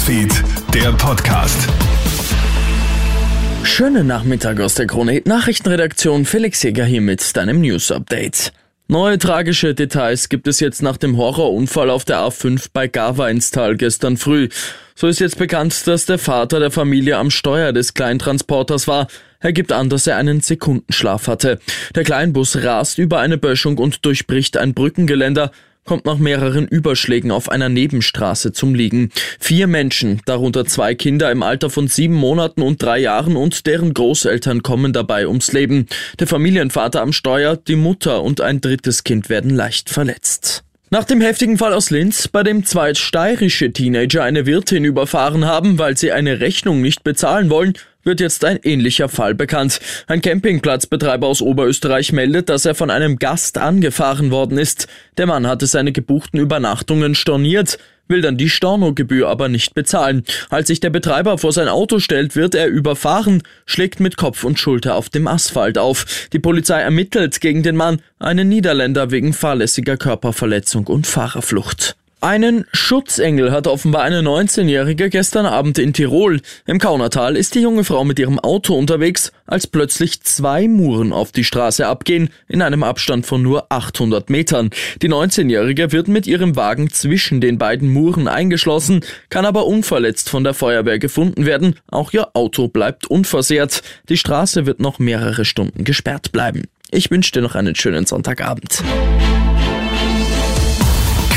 Newsfeed, der Podcast. Schönen Nachmittag aus der Krone Nachrichtenredaktion. Felix Jäger hier mit deinem News Update. Neue tragische Details gibt es jetzt nach dem Horrorunfall auf der A5 bei Gava ins Tal gestern früh. So ist jetzt bekannt, dass der Vater der Familie am Steuer des Kleintransporters war. Er gibt an, dass er einen Sekundenschlaf hatte. Der Kleinbus rast über eine Böschung und durchbricht ein Brückengeländer kommt nach mehreren Überschlägen auf einer Nebenstraße zum Liegen. Vier Menschen, darunter zwei Kinder im Alter von sieben Monaten und drei Jahren und deren Großeltern kommen dabei ums Leben. Der Familienvater am Steuer, die Mutter und ein drittes Kind werden leicht verletzt. Nach dem heftigen Fall aus Linz, bei dem zwei steirische Teenager eine Wirtin überfahren haben, weil sie eine Rechnung nicht bezahlen wollen, wird jetzt ein ähnlicher Fall bekannt. Ein Campingplatzbetreiber aus Oberösterreich meldet, dass er von einem Gast angefahren worden ist. Der Mann hatte seine gebuchten Übernachtungen storniert, will dann die Stornogebühr aber nicht bezahlen. Als sich der Betreiber vor sein Auto stellt, wird er überfahren, schlägt mit Kopf und Schulter auf dem Asphalt auf. Die Polizei ermittelt gegen den Mann, einen Niederländer wegen fahrlässiger Körperverletzung und Fahrerflucht. Einen Schutzengel hat offenbar eine 19-Jährige gestern Abend in Tirol. Im Kaunertal ist die junge Frau mit ihrem Auto unterwegs, als plötzlich zwei Muren auf die Straße abgehen, in einem Abstand von nur 800 Metern. Die 19-Jährige wird mit ihrem Wagen zwischen den beiden Muren eingeschlossen, kann aber unverletzt von der Feuerwehr gefunden werden. Auch ihr Auto bleibt unversehrt. Die Straße wird noch mehrere Stunden gesperrt bleiben. Ich wünsche dir noch einen schönen Sonntagabend.